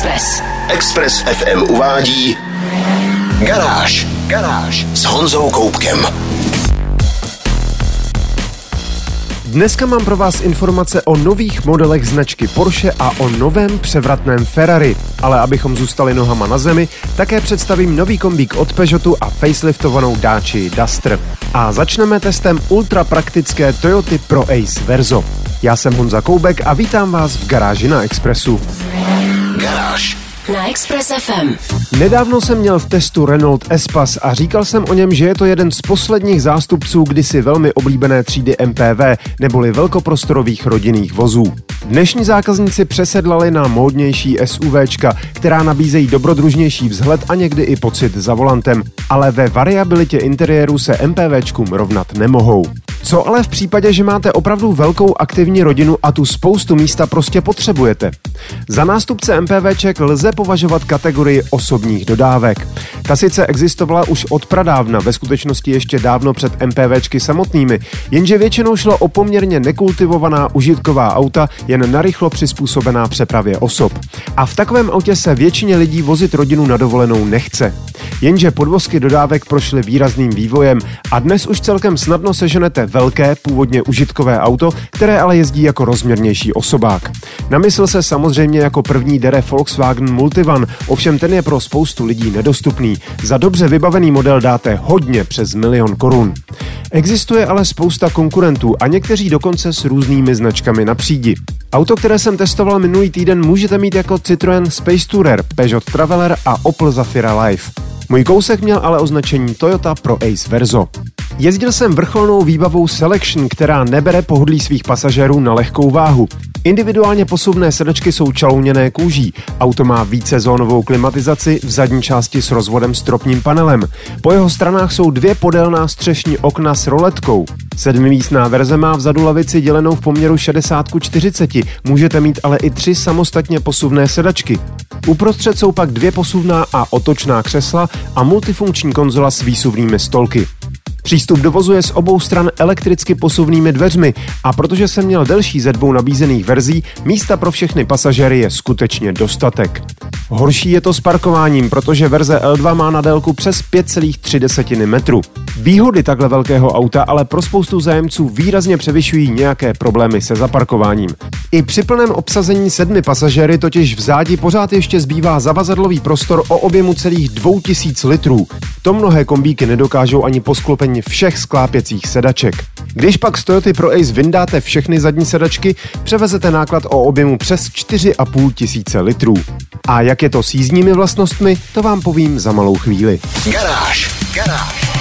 Express. Express FM uvádí Garáž. Garáž s Honzou Koupkem. Dneska mám pro vás informace o nových modelech značky Porsche a o novém převratném Ferrari. Ale abychom zůstali nohama na zemi, také představím nový kombík od Peugeotu a faceliftovanou Dacia Duster. A začneme testem ultra praktické Toyota Pro Ace Verzo. Já jsem Honza Koubek a vítám vás v garáži na Expressu. Garáž. Na Express FM. Nedávno jsem měl v testu Renault Espas a říkal jsem o něm, že je to jeden z posledních zástupců kdysi velmi oblíbené třídy MPV, neboli velkoprostorových rodinných vozů. Dnešní zákazníci přesedlali na módnější SUVčka, která nabízejí dobrodružnější vzhled a někdy i pocit za volantem, ale ve variabilitě interiéru se MPVčkům rovnat nemohou. Co ale v případě, že máte opravdu velkou aktivní rodinu a tu spoustu místa prostě potřebujete? Za nástupce MPVček lze považovat kategorii osobních dodávek. Ta sice existovala už od pradávna, ve skutečnosti ještě dávno před MPVčky samotnými, jenže většinou šlo o poměrně nekultivovaná užitková auta, jen narychlo přizpůsobená přepravě osob. A v takovém autě se většině lidí vozit rodinu na dovolenou nechce. Jenže podvozky dodávek prošly výrazným vývojem a dnes už celkem snadno seženete velké, původně užitkové auto, které ale jezdí jako rozměrnější osobák. Na mysl se samozřejmě jako první dere Volkswagen Multivan, ovšem ten je pro spoustu lidí nedostupný. Za dobře vybavený model dáte hodně přes milion korun. Existuje ale spousta konkurentů a někteří dokonce s různými značkami na přídi. Auto, které jsem testoval minulý týden, můžete mít jako Citroën Space Tourer, Peugeot Traveler a Opel Zafira Life. Můj kousek měl ale označení Toyota Pro Ace Verzo. Jezdil jsem vrcholnou výbavou Selection, která nebere pohodlí svých pasažérů na lehkou váhu. Individuálně posuvné sedačky jsou čalouněné kůží. Auto má vícezónovou klimatizaci v zadní části s rozvodem stropním panelem. Po jeho stranách jsou dvě podélná střešní okna s roletkou. Sedmimístná verze má vzadu lavici dělenou v poměru 60 k 40. Můžete mít ale i tři samostatně posuvné sedačky. Uprostřed jsou pak dvě posuvná a otočná křesla a multifunkční konzola s výsuvnými stolky. Přístup do vozu je z obou stran elektricky posuvnými dveřmi a protože jsem měl delší ze dvou nabízených verzí, místa pro všechny pasažéry je skutečně dostatek. Horší je to s parkováním, protože verze L2 má na délku přes 5,3 metru. Výhody takhle velkého auta ale pro spoustu zájemců výrazně převyšují nějaké problémy se zaparkováním. I při plném obsazení sedmi pasažéry totiž v zádi pořád ještě zbývá zavazadlový prostor o objemu celých 2000 litrů. To mnohé kombíky nedokážou ani po sklopení všech sklápěcích sedaček. Když pak z Toyota Pro Ace vyndáte všechny zadní sedačky, převezete náklad o objemu přes 4,5 tisíce litrů. A jak je to s jízdními vlastnostmi, to vám povím za malou chvíli. Garáž. Garáž.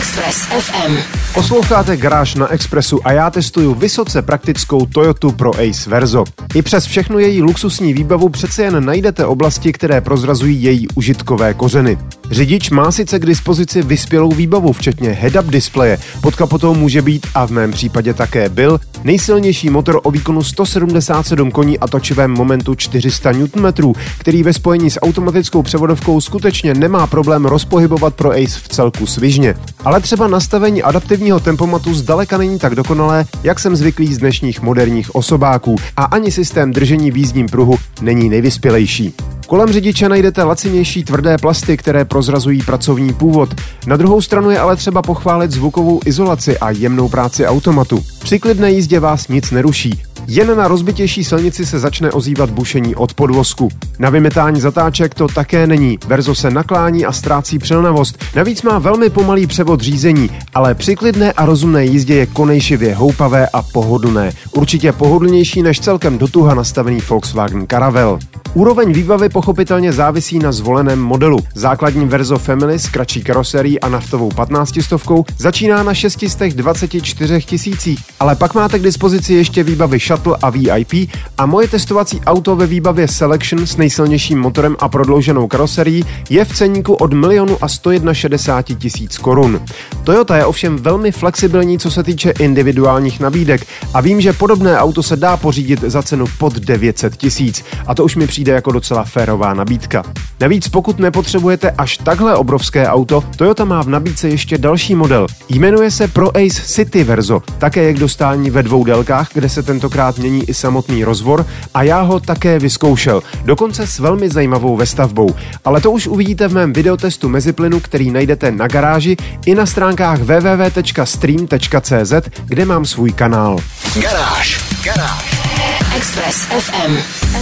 Express FM. Posloucháte Garáž na Expressu a já testuju vysoce praktickou Toyota Pro Ace Verzo. I přes všechnu její luxusní výbavu přece jen najdete oblasti, které prozrazují její užitkové kořeny. Řidič má sice k dispozici vyspělou výbavu, včetně head-up displeje, pod kapotou může být, a v mém případě také byl, nejsilnější motor o výkonu 177 koní a točivém momentu 400 Nm, který ve spojení s automatickou převodovkou skutečně nemá problém rozpohybovat pro Ace v celku svižně. Ale třeba nastavení adaptivního tempomatu zdaleka není tak dokonalé, jak jsem zvyklý z dnešních moderních osobáků a ani systém držení v jízdním pruhu není nejvyspělejší. Kolem řidiče najdete lacinější tvrdé plasty, které prozrazují pracovní původ. Na druhou stranu je ale třeba pochválit zvukovou izolaci a jemnou práci automatu. Při klidné jízdě vás nic neruší. Jen na rozbitější silnici se začne ozývat bušení od podvozku. Na vymetání zatáček to také není. Verzo se naklání a ztrácí přilnavost. Navíc má velmi pomalý převod řízení, ale při klidné a rozumné jízdě je konejšivě houpavé a pohodlné. Určitě pohodlnější než celkem dotuha nastavený Volkswagen Caravelle. Úroveň výbavy pochopitelně závisí na zvoleném modelu. Základní verzo Family s kratší karoserií a naftovou 15 stovkou začíná na 624 tisících, ale pak máte k dispozici ještě výbavy Shuttle a VIP a moje testovací auto ve výbavě Selection s nejsilnějším motorem a prodlouženou karoserií je v ceníku od milionu a 161 tisíc korun. Toyota je ovšem velmi flexibilní, co se týče individuálních nabídek a vím, že podobné auto se dá pořídit za cenu pod 900 tisíc a to už mi přijde jako docela férová nabídka. Navíc pokud nepotřebujete až takhle obrovské auto, Toyota má v nabídce ještě další model. Jmenuje se Pro Ace City Verzo, také je k dostání ve dvou délkách, kde se tentokrát mění i samotný rozvor a já ho také vyzkoušel, dokonce s velmi zajímavou vestavbou. Ale to už uvidíte v mém videotestu meziplynu, který najdete na garáži i na stránkách www.stream.cz, kde mám svůj kanál. Garáž. Garáž. Express FM.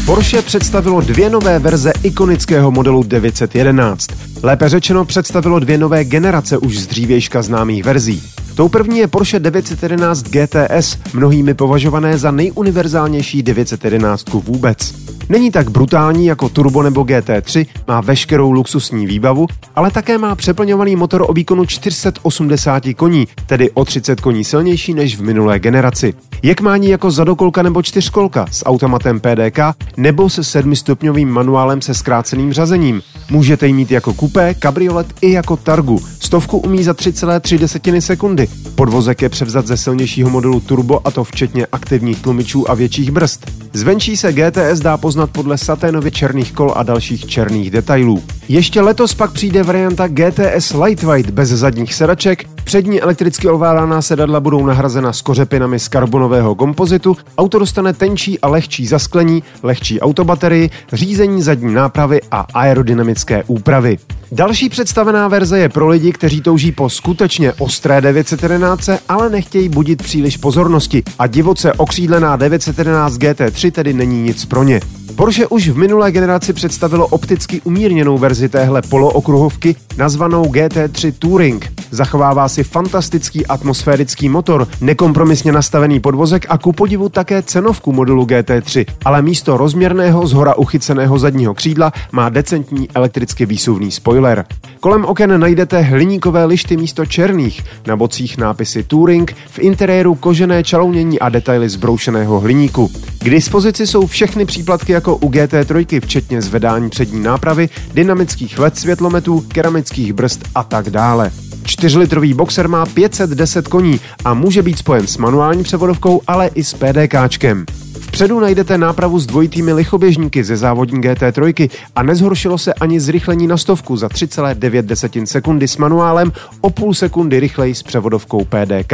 Porsche představilo dvě nové verze ikonického modelu 911. Lépe řečeno představilo dvě nové generace už z dřívějška známých verzí. Tou první je Porsche 911 GTS, mnohými považované za nejuniverzálnější 911 vůbec. Není tak brutální jako Turbo nebo GT3, má veškerou luxusní výbavu, ale také má přeplňovaný motor o výkonu 480 koní, tedy o 30 koní silnější než v minulé generaci. Jak mání jako zadokolka nebo čtyřkolka s automatem PDK nebo se sedmistupňovým manuálem se zkráceným řazením. Můžete ji mít jako kupé, kabriolet i jako targu. Stovku umí za 3,3 sekundy. Podvozek je převzat ze silnějšího modelu Turbo a to včetně aktivních tlumičů a větších brzd. Zvenčí se GTS dá poznat podle saténově černých kol a dalších černých detailů. Ještě letos pak přijde varianta GTS Lightweight bez zadních sedaček, přední elektricky ovládaná sedadla budou nahrazena s kořepinami z karbonového kompozitu, auto dostane tenčí a lehčí zasklení, lehčí autobaterii, řízení zadní nápravy a aerodynamické úpravy. Další představená verze je pro lidi, kteří touží po skutečně ostré 911, ale nechtějí budit příliš pozornosti a divoce okřídlená 911 GT3 tedy není nic pro ně. Porsche už v minulé generaci představilo opticky umírněnou verzi téhle polookruhovky nazvanou GT3 Touring. Zachovává si fantastický atmosférický motor, nekompromisně nastavený podvozek a ku podivu také cenovku modulu GT3, ale místo rozměrného zhora uchyceného zadního křídla má decentní elektricky výsuvný spoiler. Kolem oken najdete hliníkové lišty místo černých, na bocích nápisy Touring, v interiéru kožené čalounění a detaily zbroušeného hliníku. K dispozici jsou všechny příplatky jako u GT3, včetně zvedání přední nápravy, dynamických LED světlometů, keramických brzd a tak dále. 4-litrový boxer má 510 koní a může být spojen s manuální převodovkou, ale i s PDKčkem. Vpředu najdete nápravu s dvojitými lichoběžníky ze závodní GT3 a nezhoršilo se ani zrychlení na stovku za 3,9 sekundy s manuálem o půl sekundy rychleji s převodovkou PDK.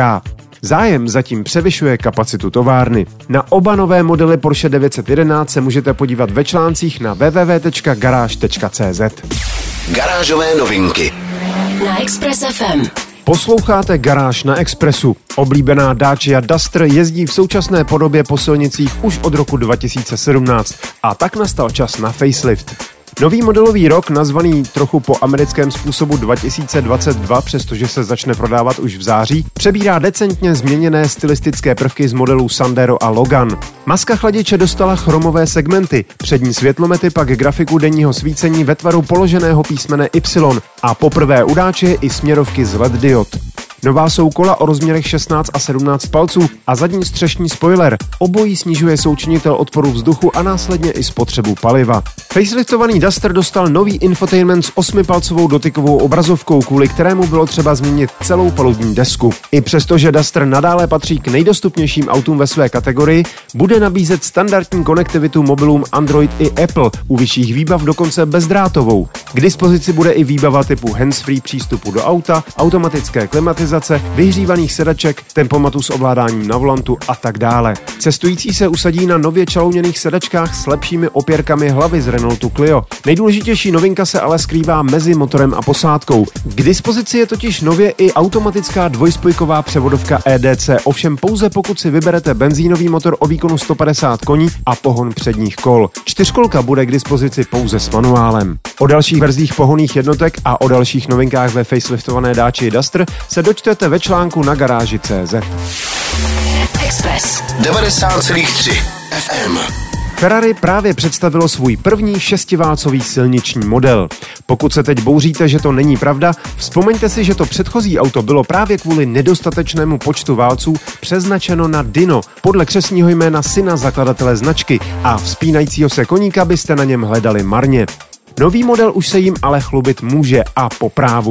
Zájem zatím převyšuje kapacitu továrny. Na oba nové modely Porsche 911 se můžete podívat ve článcích na www.garage.cz. Garážové novinky. Na Express FM. Posloucháte Garáž na Expressu. Oblíbená Dacia Duster jezdí v současné podobě po silnicích už od roku 2017 a tak nastal čas na facelift. Nový modelový rok, nazvaný trochu po americkém způsobu 2022, přestože se začne prodávat už v září, přebírá decentně změněné stylistické prvky z modelů Sandero a Logan. Maska chladiče dostala chromové segmenty, přední světlomety pak grafiku denního svícení ve tvaru položeného písmene Y a poprvé udáče i směrovky z LED diod. Nová jsou kola o rozměrech 16 a 17 palců a zadní střešní spoiler. Obojí snižuje součinitel odporu vzduchu a následně i spotřebu paliva. Faceliftovaný Duster dostal nový infotainment s 8-palcovou dotykovou obrazovkou, kvůli kterému bylo třeba změnit celou palubní desku. I přesto, že Duster nadále patří k nejdostupnějším autům ve své kategorii, bude nabízet standardní konektivitu mobilům Android i Apple, u vyšších výbav dokonce bezdrátovou. K dispozici bude i výbava typu hands-free přístupu do auta, automatické klimatizace, vyhřívaných sedaček, tempomatu s ovládáním na volantu a tak dále. Cestující se usadí na nově čalouněných sedačkách s lepšími opěrkami hlavy z Renaultu Clio. Nejdůležitější novinka se ale skrývá mezi motorem a posádkou. K dispozici je totiž nově i automatická dvojspojková převodovka EDC, ovšem pouze pokud si vyberete benzínový motor o výkonu 150 koní a pohon předních kol. Čtyřkolka bude k dispozici pouze s manuálem. O dalších verzích pohoných jednotek a o dalších novinkách ve faceliftované dáči Duster se dočtete ve článku na garáži CZ. Express. 90,3 FM. Ferrari právě představilo svůj první šestiválcový silniční model. Pokud se teď bouříte, že to není pravda, vzpomeňte si, že to předchozí auto bylo právě kvůli nedostatečnému počtu válců přeznačeno na Dino, podle křesního jména syna zakladatele značky a vzpínajícího se koníka byste na něm hledali marně. Nový model už se jim ale chlubit může a po právu.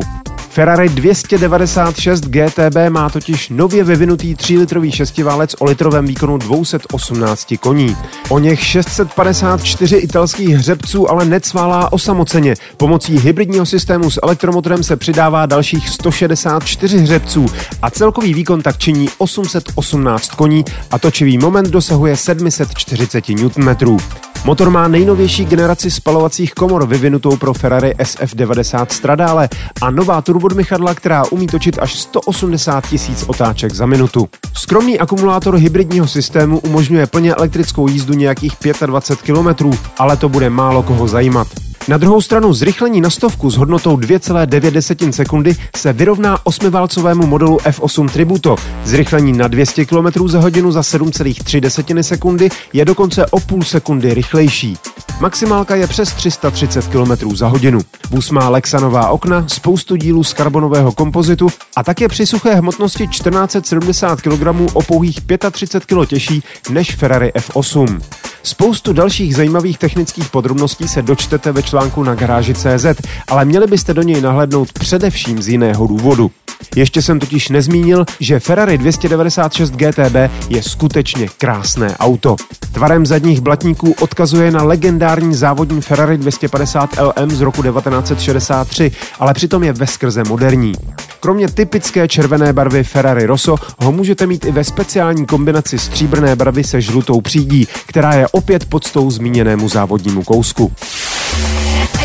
Ferrari 296 GTB má totiž nově vyvinutý 3-litrový šestiválec o litrovém výkonu 218 koní. O něch 654 italských hřebců ale necválá osamoceně. Pomocí hybridního systému s elektromotorem se přidává dalších 164 hřebců a celkový výkon tak činí 818 koní a točivý moment dosahuje 740 Nm. Motor má nejnovější generaci spalovacích komor vyvinutou pro Ferrari SF90 Stradale a nová turbodmychadla, která umí točit až 180 tisíc otáček za minutu. Skromný akumulátor hybridního systému umožňuje plně elektrickou jízdu nějakých 25 km, ale to bude málo koho zajímat. Na druhou stranu zrychlení na stovku s hodnotou 2,9 sekundy se vyrovná osmiválcovému modelu F8 Tributo. Zrychlení na 200 km za hodinu za 7,3 sekundy je dokonce o půl sekundy rychlejší. Maximálka je přes 330 km za hodinu. Vůz má Lexanová okna, spoustu dílů z karbonového kompozitu a také při suché hmotnosti 1470 kg o pouhých 35 kg těžší než Ferrari F8. Spoustu dalších zajímavých technických podrobností se dočtete ve článku na garáži CZ, ale měli byste do něj nahlédnout především z jiného důvodu. Ještě jsem totiž nezmínil, že Ferrari 296 GTB je skutečně krásné auto. Tvarem zadních blatníků odkazuje na legendární závodní Ferrari 250 LM z roku 1963, ale přitom je veskrze moderní. Kromě typické červené barvy Ferrari Rosso ho můžete mít i ve speciální kombinaci stříbrné barvy se žlutou přídí, která je opět podstou zmíněnému závodnímu kousku.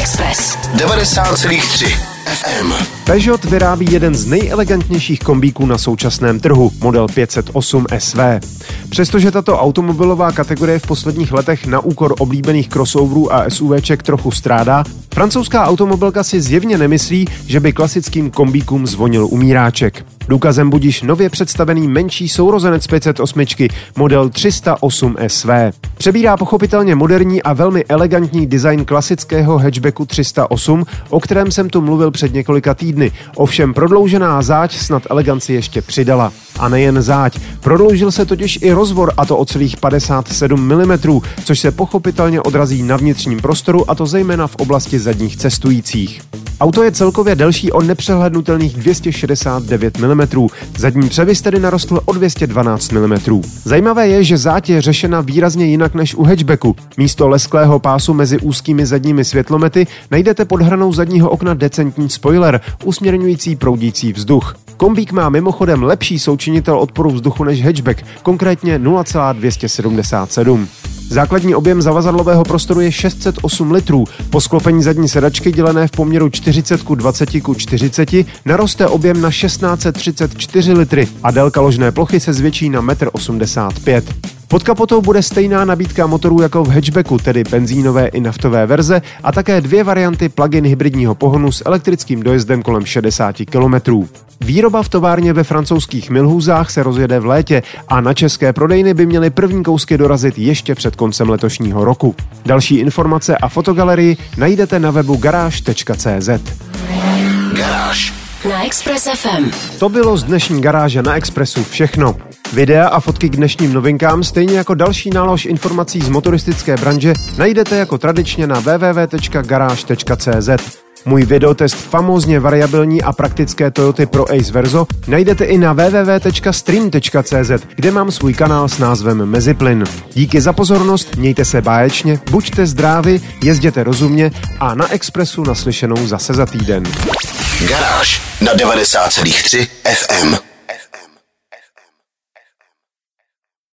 Express 90,3 FM. Peugeot vyrábí jeden z nejelegantnějších kombíků na současném trhu, model 508 SV. Přestože tato automobilová kategorie v posledních letech na úkor oblíbených crossoverů a SUVček trochu strádá, francouzská automobilka si zjevně nemyslí, že by klasickým kombíkům zvonil umíráček. Důkazem budíš nově představený menší sourozenec 508, model 308 SV. Přebírá pochopitelně moderní a velmi elegantní design klasického hatchbacku 308, o kterém jsem tu mluvil před několika týdny. Ovšem prodloužená záď snad eleganci ještě přidala. A nejen záď. Prodloužil se totiž i rozvor a to o celých 57 mm, což se pochopitelně odrazí na vnitřním prostoru a to zejména v oblasti zadních cestujících. Auto je celkově delší o nepřehlednutelných 269 mm, zadní převis tedy narostl o 212 mm. Zajímavé je, že záď je řešena výrazně jinak než u hatchbacku. Místo lesklého pásu mezi úzkými zadními světlomety najdete pod hranou zadního okna decentní spoiler, usměrňující proudící vzduch. Kombík má mimochodem lepší součinitel odporu vzduchu než hatchback, konkrétně 0,277. Základní objem zavazadlového prostoru je 608 litrů. Po sklopení zadní sedačky dělené v poměru 40 k 20 k 40 naroste objem na 1634 litry a délka ložné plochy se zvětší na 1,85 m. Pod kapotou bude stejná nabídka motorů jako v hatchbacku, tedy benzínové i naftové verze a také dvě varianty plug-in hybridního pohonu s elektrickým dojezdem kolem 60 km. Výroba v továrně ve francouzských Milhůzách se rozjede v létě a na české prodejny by měly první kousky dorazit ještě před koncem letošního roku. Další informace a fotogalerii najdete na webu garáž.cz. Garáž. na Express FM. To bylo z dnešní garáže na Expressu všechno. Videa a fotky k dnešním novinkám, stejně jako další nálož informací z motoristické branže, najdete jako tradičně na www.garage.cz. Můj videotest famózně variabilní a praktické Toyoty Pro Ace Verzo najdete i na www.stream.cz, kde mám svůj kanál s názvem Meziplyn. Díky za pozornost, mějte se báječně, buďte zdraví, jezděte rozumně a na Expressu naslyšenou zase za týden. Garáž na 90,3 FM.